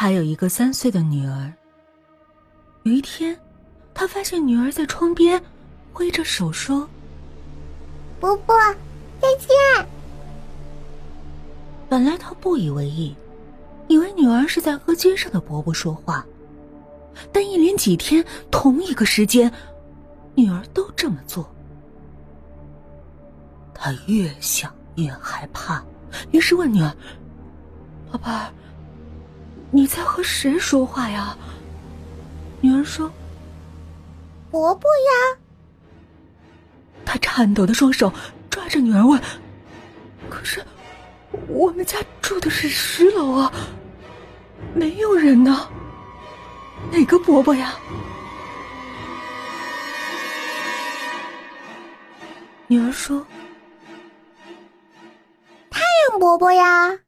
他有一个三岁的女儿。有一天，他发现女儿在窗边挥着手说：“伯伯，再见。”本来他不以为意，以为女儿是在和街上的伯伯说话。但一连几天，同一个时间，女儿都这么做。他越想越害怕，于是问女儿：“宝贝儿，你在和谁说话呀？”女儿说：“伯伯呀。”他颤抖的双手抓着女儿问：“可是我们家住的是十楼啊，没有人呢，哪个伯伯呀？”女儿说：“太阳伯伯呀。”